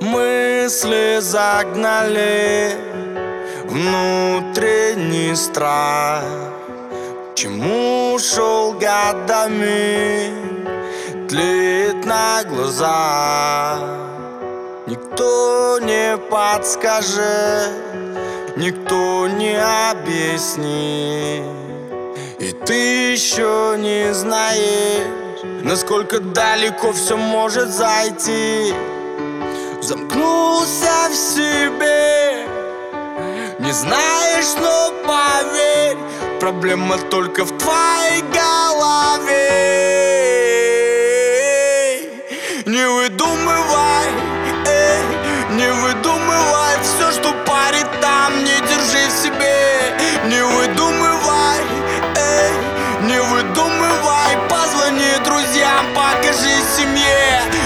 Мысли загнали внутренний страх. Чему шел годами Тлеет на глазах. Никто не подскажет Никто не объяснит. И ты еще не знаешь Насколько далеко все может зайти Замкнулся в себе. Не знаешь, но поверь Проблема только в твоей голове. Не выдумывай, эй, не выдумывай Все, что парит там, не держи в себе. Не выдумывай, эй, не выдумывай Позвони друзьям, покажи семье.